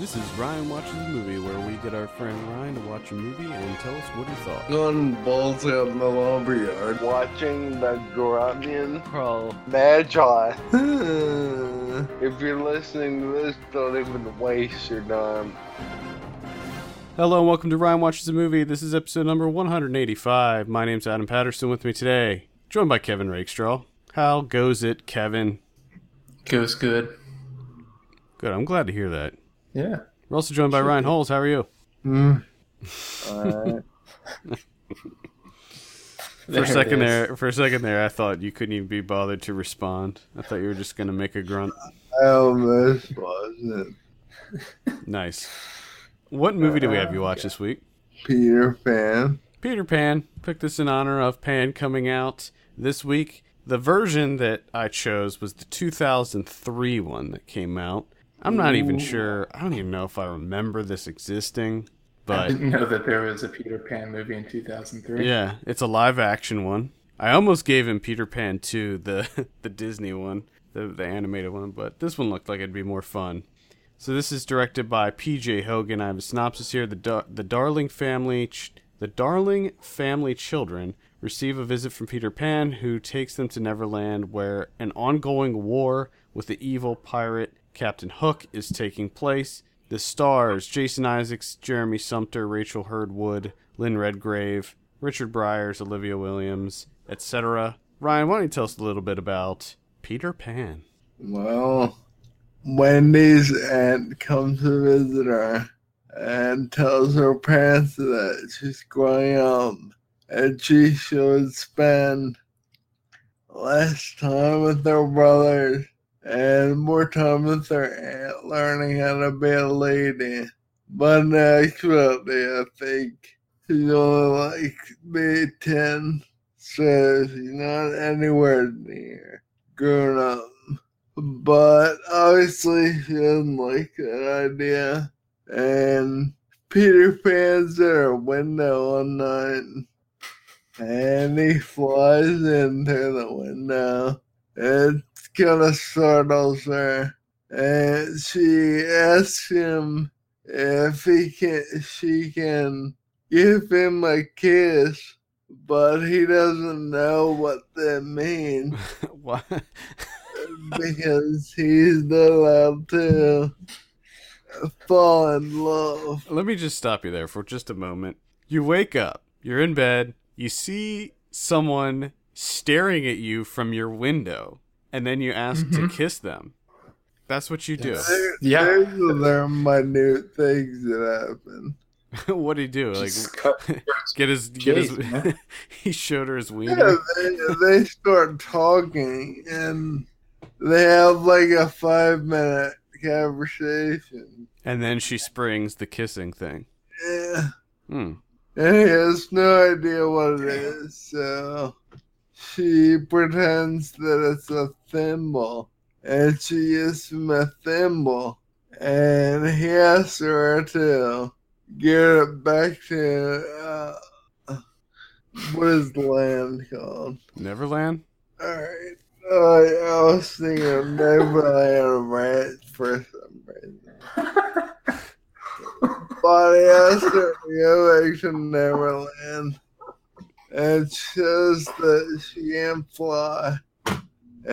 This is Ryan Watches a Movie, where we get our friend Ryan to watch a movie and tell us what he thought. on balls out in the lumberyard. watching the Grunion Pro Magi. If you're listening to this, don't even waste your time. Hello and welcome to Ryan Watches a Movie. This is episode number 185. My name's Adam Patterson with me today, joined by Kevin Rakestraw. How goes it, Kevin? Goes good. Good, I'm glad to hear that. Yeah. We're also joined by Ryan Holes. How are you? Mm, Alright. For a second there, for a second there, I thought you couldn't even be bothered to respond. I thought you were just gonna make a grunt. I almost wasn't. Nice. What movie do we have you watch this week? Peter Pan. Peter Pan. Picked this in honor of Pan coming out this week. The version that I chose was the 2003 one that came out. I'm not even sure. I don't even know if I remember this existing, But I didn't know that there was a Peter Pan movie in 2003. yeah, it's a live action one. I almost gave him Peter Pan 2, the the Disney one, the the animated one, but this one looked like it'd be more fun. So this is directed by P.J. Hogan. I have a synopsis here. The Dar- the Darling family, ch- the Darling family children receive a visit from Peter Pan, who takes them to Neverland, where an ongoing war with the evil pirate Captain Hook is taking place. The stars: Jason Isaacs, Jeremy Sumpter, Rachel Hurdwood, Lynn Redgrave, Richard Briers, Olivia Williams, etc. Ryan, why don't you tell us a little bit about Peter Pan? Well, Wendy's aunt comes to visit her and tells her parents that she's growing up and she should spend less time with her brothers and more time her aunt learning how to be a lady. But in actuality, I think she's only like maybe 10, so she's not anywhere near grown up. But obviously, she doesn't like that idea. And Peter Pan's at her window one night, and he flies into the window. It kind of startles her, and she asks him eh, if he can, she can give him a kiss, but he doesn't know what that means what? because he's not allowed to fall in love. Let me just stop you there for just a moment. You wake up, you're in bed, you see someone staring at you from your window, and then you ask to kiss them. That's what you do. There, Yeah. There's are minute things that happen. what do you do? Like cut- get his get his Jeez, man. he showed her his Yeah, wiener. they, they start talking and they have like a five minute conversation. And then she springs the kissing thing. Yeah. Hmm. And he has no idea what it is, so she pretends that it's a thimble. And she gives him a thimble. And he asks her to get it back to, uh, what is the land called? Neverland? Alright. Uh, I was thinking of Neverland right for some reason. But he asked her to go back to Neverland and that she can fly.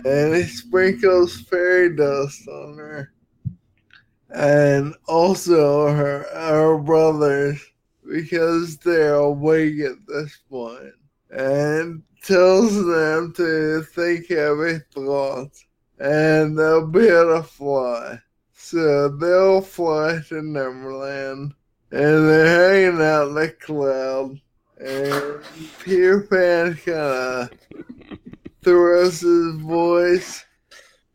And he sprinkles fairy dust on her. And also her her brothers because they're awake at this point. And tells them to think heavy thoughts and they'll be able to fly. So they'll fly to Neverland and they're hanging out in the cloud. And Peter Pan kind of throws his voice,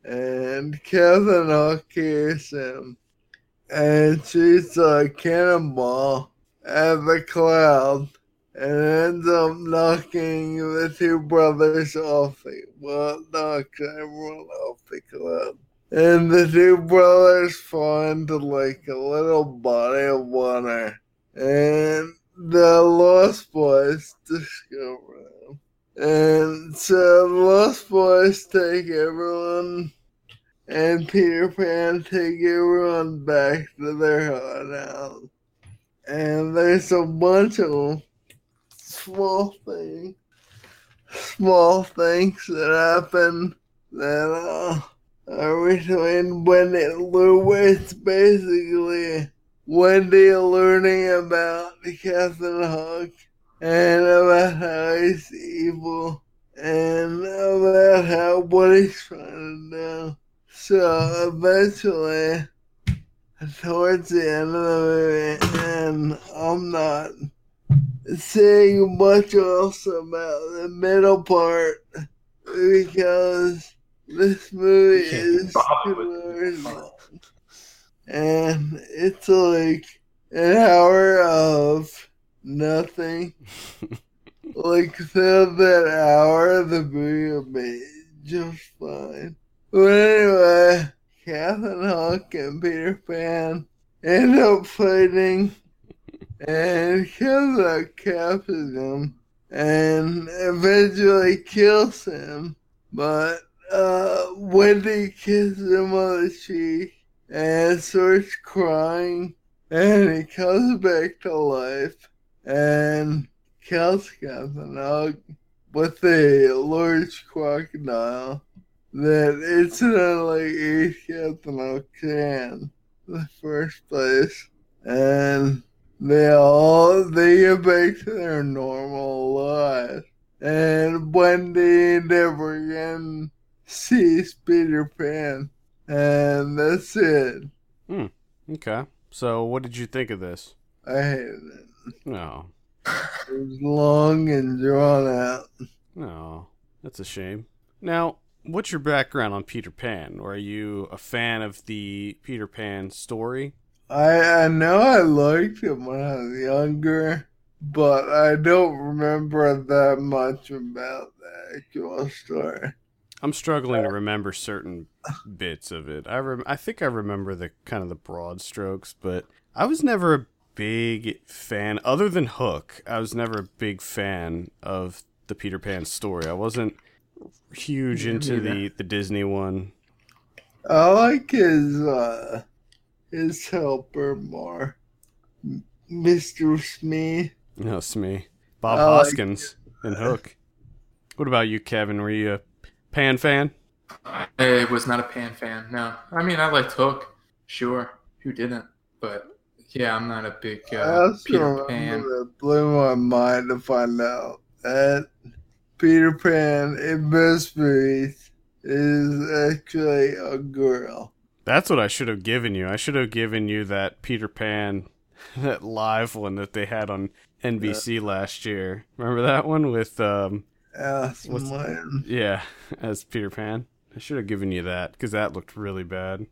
and Captain Hook hears him. And shoots a cannonball at the cloud and ends up knocking the two brothers off the well knocks everyone off the cloud. And the two brothers into like a little body of water. And the Lost Boys discover them. And so the Lost Boys take everyone and Peter Pan take everyone back to their hideout. And there's a bunch of small things, small things that happen that uh, are between Wendy and Lou. It's Wendy learning about Captain Hook and about how he's evil and about how what he's trying to do. So eventually, towards the end of the movie, and I'm not saying much else about the middle part because this movie is bother two with hours the part. long. And it's like an hour of nothing. like the that hour the movie will be just fine. But anyway, Captain Hook and Peter Pan end up fighting and Captain Hook captures him and eventually kills him. But uh, Wendy kisses him on the cheek and starts crying and he comes back to life and Hook with a large crocodile that incidentally ate Captain hand in the first place. And they all they get back to their normal lives. And Wendy never again sees Peter Pan. And that's it. Hmm. Okay. So, what did you think of this? I hated it. No. It was long and drawn out. No. That's a shame. Now, what's your background on Peter Pan? Or are you a fan of the Peter Pan story? I I know I liked it when I was younger, but I don't remember that much about the actual story. I'm struggling to remember certain bits of it. I rem- I think I remember the kind of the broad strokes, but I was never a big fan other than Hook. I was never a big fan of the Peter Pan story. I wasn't huge into the the Disney one. I like his uh his helper more, Mr. Smee. No, me. Bob I like Hoskins and Hook. What about you, Kevin? Were you a Pan fan? I was not a Pan fan. No, I mean I liked Hook. Sure, who didn't? But yeah, I'm not a big I uh, also Peter remember Pan. that blew my mind to find out that Peter Pan in most movies is actually a girl. That's what I should have given you. I should have given you that Peter Pan, that live one that they had on NBC last year. Remember that one with, um, Alice What's- Martin. yeah, as Peter Pan? I should have given you that because that looked really bad.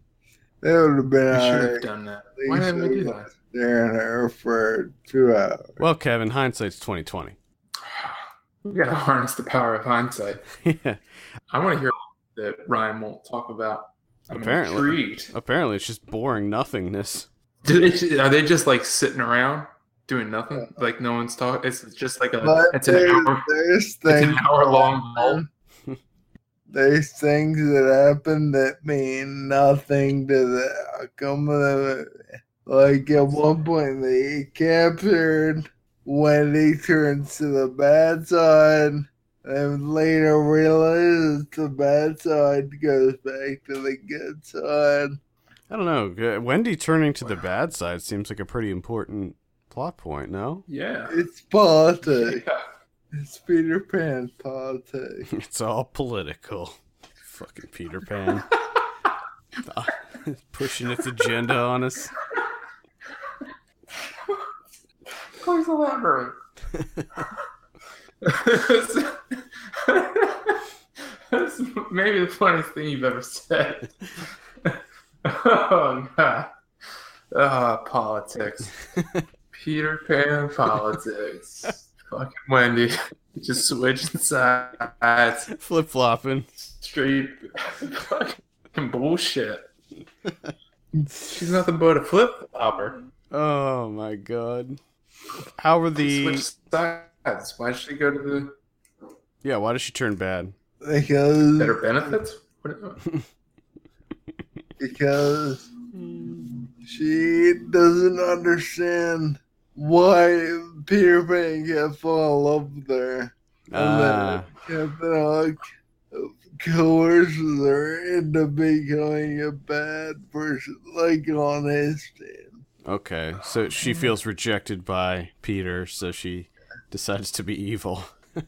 That would have been We should have alright. done that. Why didn't we do that? Staring at her for two hours. Well, Kevin, hindsight's twenty twenty. We gotta harness the power of hindsight. yeah, I want to hear that Ryan won't talk about. I'm Apparently. intrigued. apparently it's just boring nothingness. Do they, are they just like sitting around doing nothing? Like no one's talking. It's just like a. But it's an there's, hour. there's It's things an hour long. There's things that happen that mean nothing to the outcome of the movie. Like at one point they captured Wendy turns to the bad side and later realizes the bad side goes back to the good side. I don't know. Wendy turning to the bad side seems like a pretty important plot point. No, Yeah. It's politics. Yeah. It's Peter Pan politics. it's all political. Fucking Peter Pan. Pushing its agenda on us. Please elaborate. That's maybe the funniest thing you've ever said. oh god. Ah, politics. Peter Pan politics. Fucking Wendy. Just switching sides. Flip flopping. Straight fucking bullshit. She's nothing but a flip flopper. Oh my god. How were the Switch sides. Why should she go to the Yeah, why does she turn bad? Because better benefits? Because she doesn't understand why Peter Pan can't fall in love with her. And Ah. then Captain Hook coerces her into becoming a bad person, like on his team. Okay, so she feels rejected by Peter, so she decides to be evil.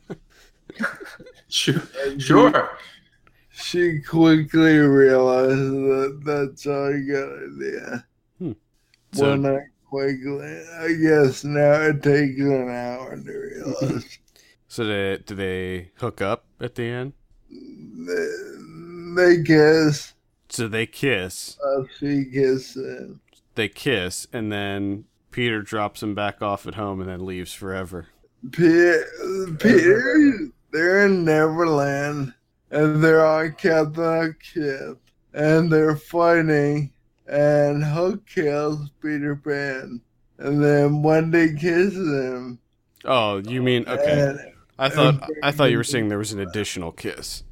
Sure. Sure. She quickly realizes that that's not a good idea. So well, not quickly. I guess now it takes an hour to realize. So they, do they hook up at the end? they, they kiss. So they kiss. Uh, she kisses. They kiss, and then Peter drops him back off at home and then leaves forever. Peter, Peter, they're in Neverland, and they're on Captain Hook's ship, and they're fighting, and Hook kills Peter Pan, and then Wendy kisses him. Oh, you mean okay? And I thought I thought you were saying there was an additional kiss.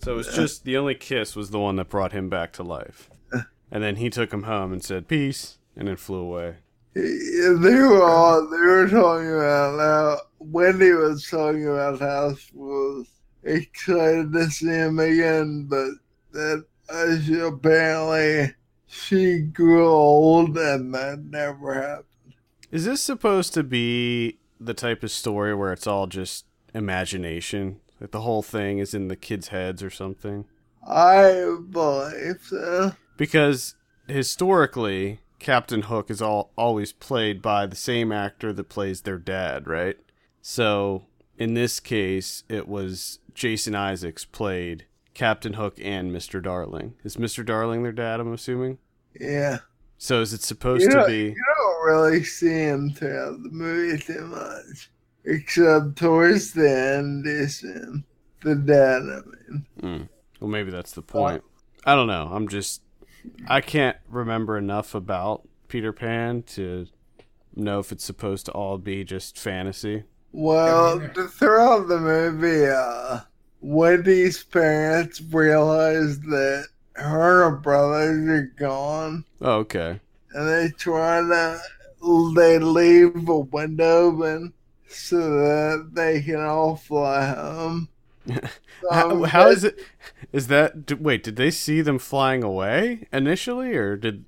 So it was just the only kiss was the one that brought him back to life, and then he took him home and said peace, and then flew away. They were all they were talking about how Wendy was talking about how she was excited to see him again, but that uh, she, apparently she grew old and that never happened. Is this supposed to be the type of story where it's all just imagination? Like the whole thing is in the kids' heads or something? I believe so. Because historically, Captain Hook is all always played by the same actor that plays their dad, right? So in this case, it was Jason Isaacs played Captain Hook and Mr. Darling. Is Mr. Darling their dad? I'm assuming. Yeah, So is it supposed you to be? you don't really see him throughout the movie too much, except towards the end. Is him, the dad. I mean. Mm. Well, maybe that's the point. I don't know. I'm just. I can't remember enough about Peter Pan to know if it's supposed to all be just fantasy. Well, Yeah, th- throughout the movie, uh, Wendy's parents realize that her brothers are gone, Oh, okay. and they try to they leave a window open so that they can all fly home. How, Um, how is it? Is that wait? Did they see them flying away initially, or did?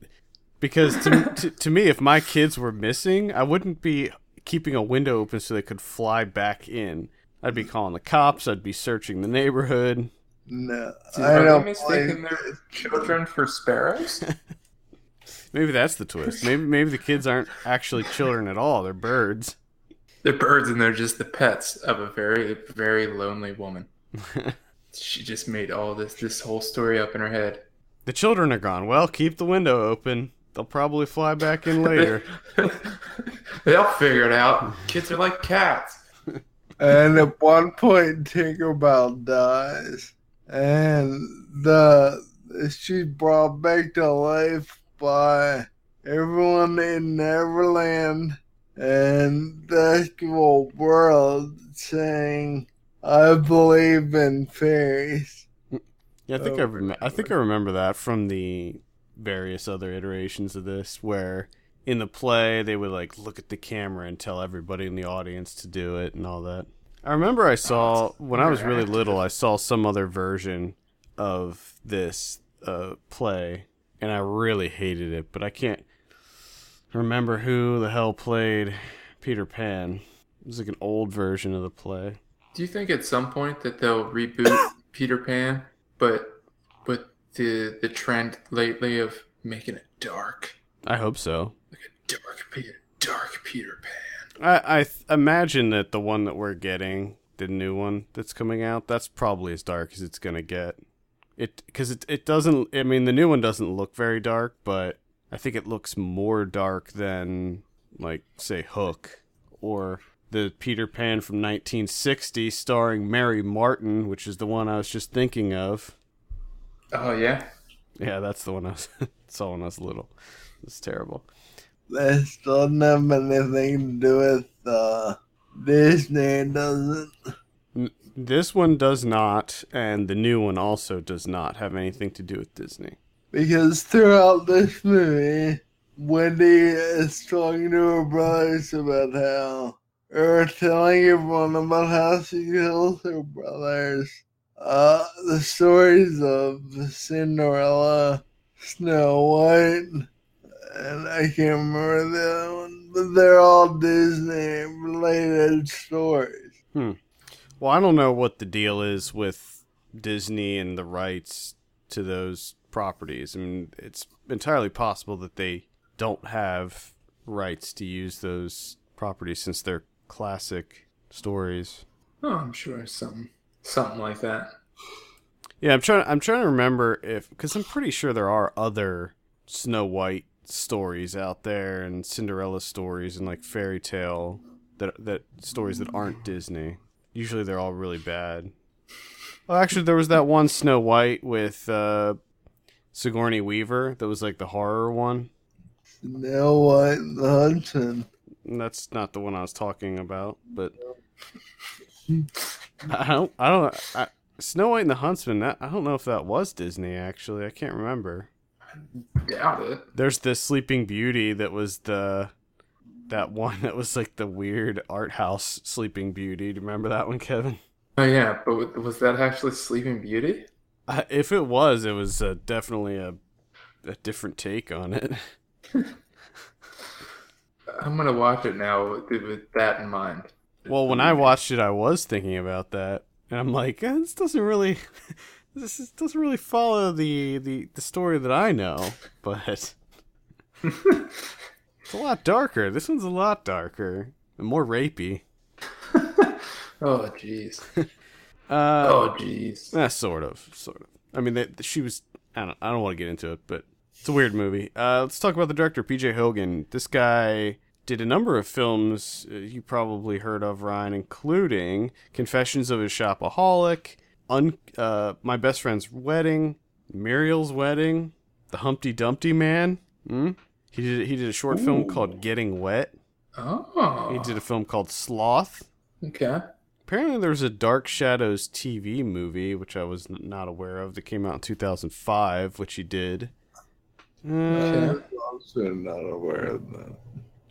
Because to, to to me, if my kids were missing, I wouldn't be keeping a window open so they could fly back in. I'd be calling the cops. I'd be searching the neighborhood. No, Are I they don't mistaking believe their children for sparrows? Maybe that's the twist. Maybe maybe the kids aren't actually children at all. They're birds. They're birds and they're just the pets of a very, very lonely woman. She just made all this this whole story up in her head. The children are gone. Well, keep the window open. They'll probably fly back in later. They'll figure it out. Kids are like cats. And at one point, Tinkerbell dies, and the she's brought back to life by everyone in Neverland. And the actual world saying, "I believe in fairies." Yeah, I think Oh, I rem- I think I remember that from the various other iterations of this, where in the play they would like look at the camera and tell everybody in the audience to do it and all that. I remember I saw when I was really little, I saw some other version of this uh, play, and I really hated it, but I can't remember who the hell played Peter Pan. It was like an old version of the play. Do you think at some point that they'll reboot Peter Pan, but but the the trend lately of making it dark, I hope so. like a dark Peter, dark Peter Pan? I, I th- imagine that the one that we're getting, the new one that's coming out, that's probably as dark as it's gonna get. It because it it doesn't. I mean, the new one doesn't look very dark, but I think it looks more dark than like say Hook or the Peter Pan from 1960 starring Mary Martin, which is the one I was just thinking of. Oh yeah, Yeah, that's the one I was, saw when I was little. It's terrible. This doesn't have anything to do with uh, Disney, does it? This one does not, and the new one also does not have anything to do with Disney. because throughout this movie, Wendy is talking to her brothers about how, or telling everyone about how she kills her brothers. Uh, the stories of Cinderella, Snow White, and I can't remember the other one, but they're all Disney related stories. Hmm. Well, I don't know what the deal is with Disney and the rights to those properties. I mean, it's entirely possible that they don't have rights to use those properties since they're classic stories. Oh, I'm sure something something like that. Yeah, I'm trying. I'm trying to remember if because I'm pretty sure there are other Snow White stories out there and Cinderella stories and like fairy tale that that stories that aren't Disney. Usually they're all really bad. Well, actually, there was that one Snow White with uh, Sigourney Weaver that was like the horror one. Snow White and the Huntsman. That's not the one I was talking about, but I don't. I don't. I, Snow White and the Huntsman. That, I don't know if that was Disney. Actually, I can't remember. Doubt it. There's the Sleeping Beauty that was the that one that was like the weird art house Sleeping Beauty. Do you remember that one, Kevin? Oh yeah, but was that actually Sleeping Beauty? Uh, if it was, it was uh, definitely a a different take on it. I'm gonna watch it now with, with that in mind. Well, when I watched it, I was thinking about that, and I'm like, eh, this doesn't really, this is, doesn't really follow the, the the story that I know, but it's a lot darker. This one's a lot darker and more rapey. Oh jeez. Uh, Oh jeez. Eh, sort of, sort of. I mean, they, she was. I don't. I don't want to get into it, but it's a weird movie. Uh, let's talk about the director, P.J. Hogan. This guy did a number of films uh, you probably heard of, Ryan, including Confessions of a Shopaholic, Un- uh, My Best Friend's Wedding, Muriel's Wedding, The Humpty Dumpty Man. Hmm? He did. He did a short film called Getting Wet. Oh. He did a film called Sloth. Okay. Apparently, there was a Dark Shadows TV movie, which I was n- not aware of, that came out in 2005, which he did. Uh, Okay. I'm also not aware of that.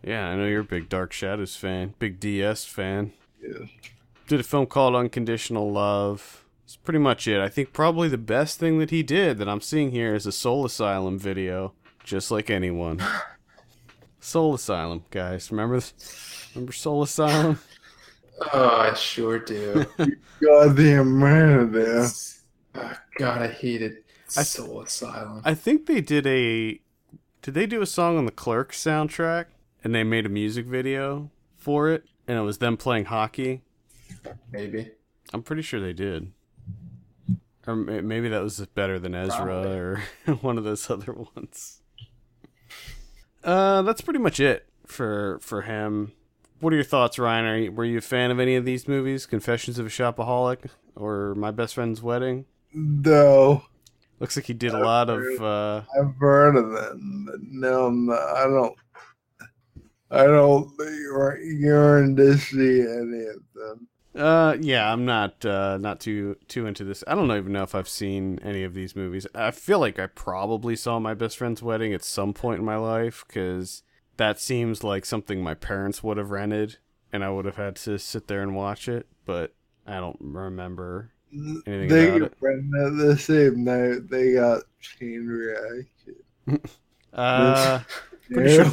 yeah, I know you're a big Dark Shadows fan, big DS fan. Yes. Did a film called Unconditional Love. That's pretty much it. I think probably the best thing that he did that I'm seeing here is a Soul Asylum video, just like anyone. Soul Asylum, guys. Remember this? Remember Soul Asylum? Oh, I sure do. Goddamn right there. oh, God, I hated I- Soul Asylum. I think they did a. Did they do a song on the Clerk soundtrack? And they made a music video for it, and it was them playing hockey. Maybe. I'm pretty sure they did. Or maybe that was Better Than Ezra or one of those other ones. Uh, that's pretty much it for for him. What are your thoughts, Ryan? Are you, were you a fan of any of these movies? Confessions of a Shopaholic or My Best Friend's Wedding? No, Looks like he did a lot of. Uh, I've heard of them, but no, I'm not, I don't. I don't think you're, you're in to see any of them. Uh, yeah, I'm not uh, not too too into this. I don't even know if I've seen any of these movies. I feel like I probably saw my best friend's wedding at some point in my life because that seems like something my parents would have rented, and I would have had to sit there and watch it. But I don't remember anything they about it. at the same night. They got chain reaction. Uh, pretty sure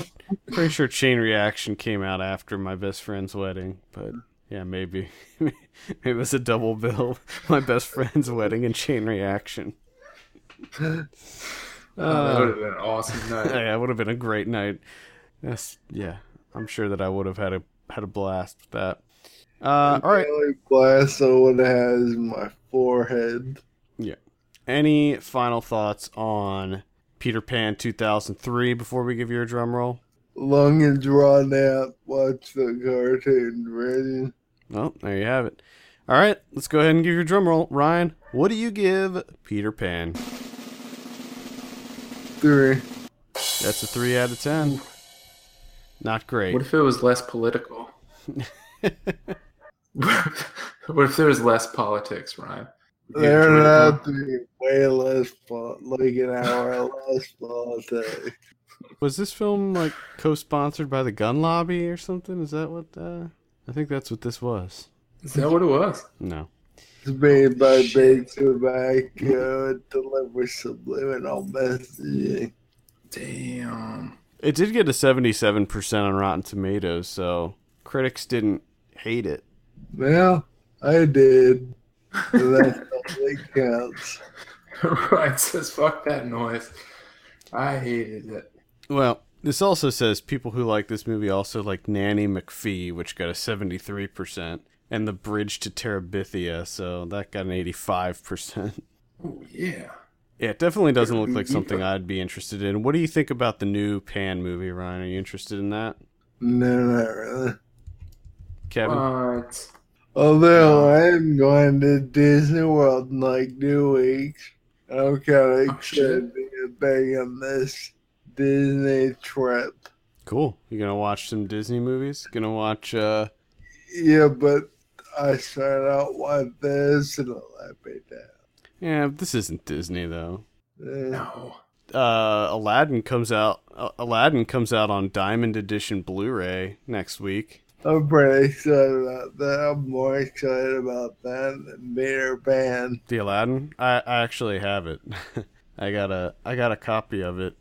pretty sure Chain Reaction came out after my best friend's wedding, but yeah, maybe maybe it was a double bill. My best friend's wedding and Chain Reaction. Oh, that Uh, would have been an awesome night. yeah, it would have been a great night. Yes, yeah, I'm sure that I would have had a had a blast with that. Uh, all right. Blast I would have had is my forehead. Yeah. Any final thoughts on Peter Pan 2003 before we give you a drum roll? Long and drawn out. Watch the cartoon version. Well, there you have it. All right, let's go ahead and give your drum roll. Ryan, what do you give Peter Pan? Three. That's a 3 out of 10. Not great. What if it was less political? what if there was less politics, Ryan? There enjoyed it have to be way less fun, like an hour less politics. Was this film like co-sponsored by the gun lobby or something? Is that what? Uh, I think that's what this was. Is that what it was? No. It's made by Big Tobacco and delivers subliminal messaging. Damn. It did get a 77% on Rotten Tomatoes, so critics didn't hate it. Well, I did. So that's all that counts. Ryan says, fuck that noise. I hated it. Well, this also says people who like this movie also like Nanny McPhee, which got a 73%, and The Bridge to Terabithia, so that got an 85%. Oh, yeah. Yeah, it definitely doesn't look like something I'd be interested in. What do you think about the new Pan movie, Ryan? Are you interested in that? No, not really. Kevin? What? Although I'm going to Disney World in like two weeks. I'm kind of Oh, shit. excited to get back on this Disney trip. cool. You gonna watch some Disney movies? Gonna watch, uh, Yeah, but I started out with this and it let me down. yeah, this isn't Disney though. Eh, No. uh, Aladdin comes out. Uh, Aladdin comes out on Diamond Edition Blu-ray next week. I'm pretty excited about that. I'm more excited about that than Peter Pan. The Aladdin. I, I actually have it. I got a I got a copy of it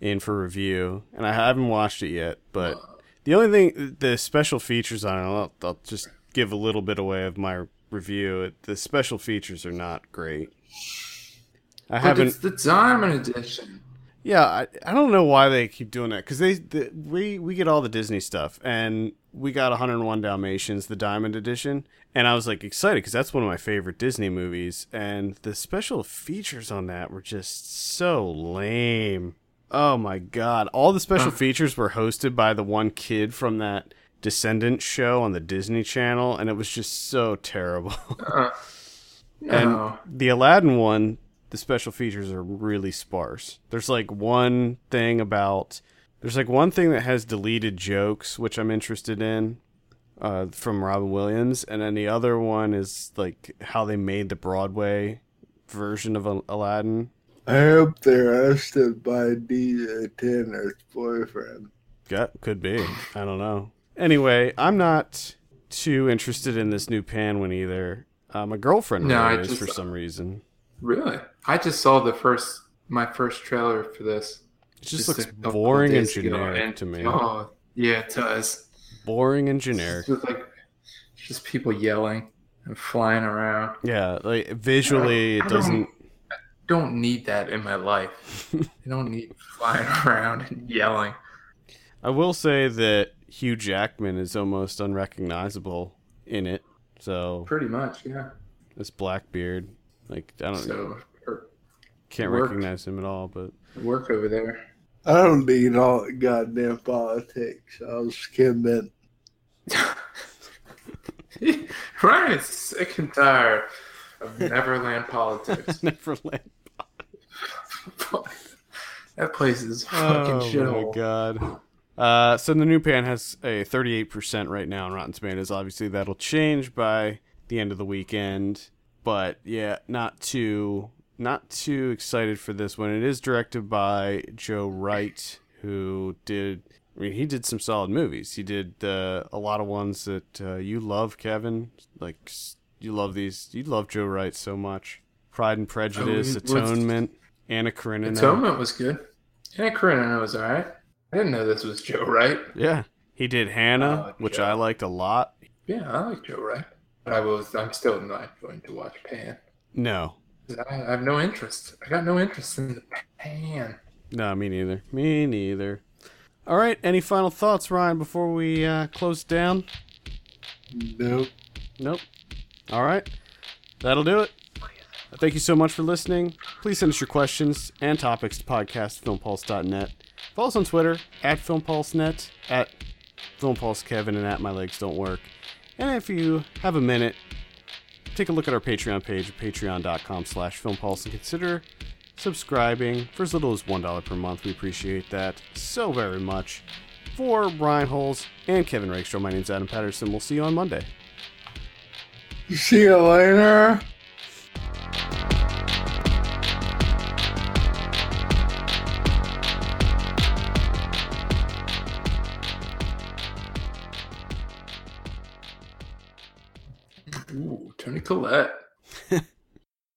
in for review, and I haven't watched it yet. But uh-huh. the only thing, the special features on it, I'll, I'll just give a little bit away of my review. The special features are not great. I But haven't. it's the Diamond Edition. Yeah, I, I don't know why they keep doing that because they the, we we get all the Disney stuff and we got 101 Dalmatians, the Diamond Edition, and I was like excited because that's one of my favorite Disney movies, and the special features on that were just so lame. Oh my god! All the special features were hosted by the one kid from that Descendants show on the Disney Channel, and it was just so terrible. Uh, no. And the Aladdin one, the special features are really sparse. There's like one thing about there's like one thing that has deleted jokes, which I'm interested in, uh, from Robin Williams, and then the other one is like how they made the Broadway version of Aladdin. I hope they're hosted by DJ Tanner's boyfriend. Yeah, could be. I don't know. Anyway, I'm not too interested in this new Pan one either. Uh, my girlfriend No, I really is just- for some reason. Really? I just saw the first, my first trailer for this. It just, Just looks boring and generic and- to me. Oh, yeah, it does. Boring and generic. It's just like, just people yelling and flying around. Yeah, like visually, it don't- doesn't. Don't need that in my life. I don't need flying around and yelling. I will say that Hugh Jackman is almost unrecognizable in it. So Pretty much, yeah. this Blackbeard, like I don't So, er, can't worked. recognize him at all. But work over there. I don't need all the goddamn politics. I'll skim it. Ryan is sick and tired of Neverland politics. Neverland. That place is fucking Oh my god. Uh, so the new pan has a 38% right now on Rotten Tomatoes. Obviously, that'll change by the end of the weekend. But yeah, not too not too excited for this one. It is directed by Joe Wright, who did. I mean, he did some solid movies. He did uh, a lot of ones that uh, you love, Kevin. Like you love these. You love Joe Wright so much. Pride and Prejudice, Oh, Atonement, Anna Karenina. Atonement was good. Anna Karenina was alright. I didn't know this was Joe Wright. Yeah, he did Hannah, which Joe. I liked a lot. Yeah, I like Joe Wright. But I was I'm still not going to watch Pan. No, I I have no interest. I got no interest in the Pan. no, me neither. Me neither. All right, any final thoughts, Ryan, before we uh, close down? Nope. Nope. All right, that'll do it. Thank you so much for listening. Please send us your questions and topics to podcast filmpulse.net. Follow us on Twitter at filmpulsenet, at filmpulsekevin, and at my legs don't work. And if you have a minute, take a look at our Patreon page at patreon.com slash filmpulse and consider subscribing for as little as $1 per month. We appreciate that so very much. For Brian Holes and Kevin Rakestraw, my name's Adam Patterson. We'll see you on Monday. See you later. Toni Collette. Eh?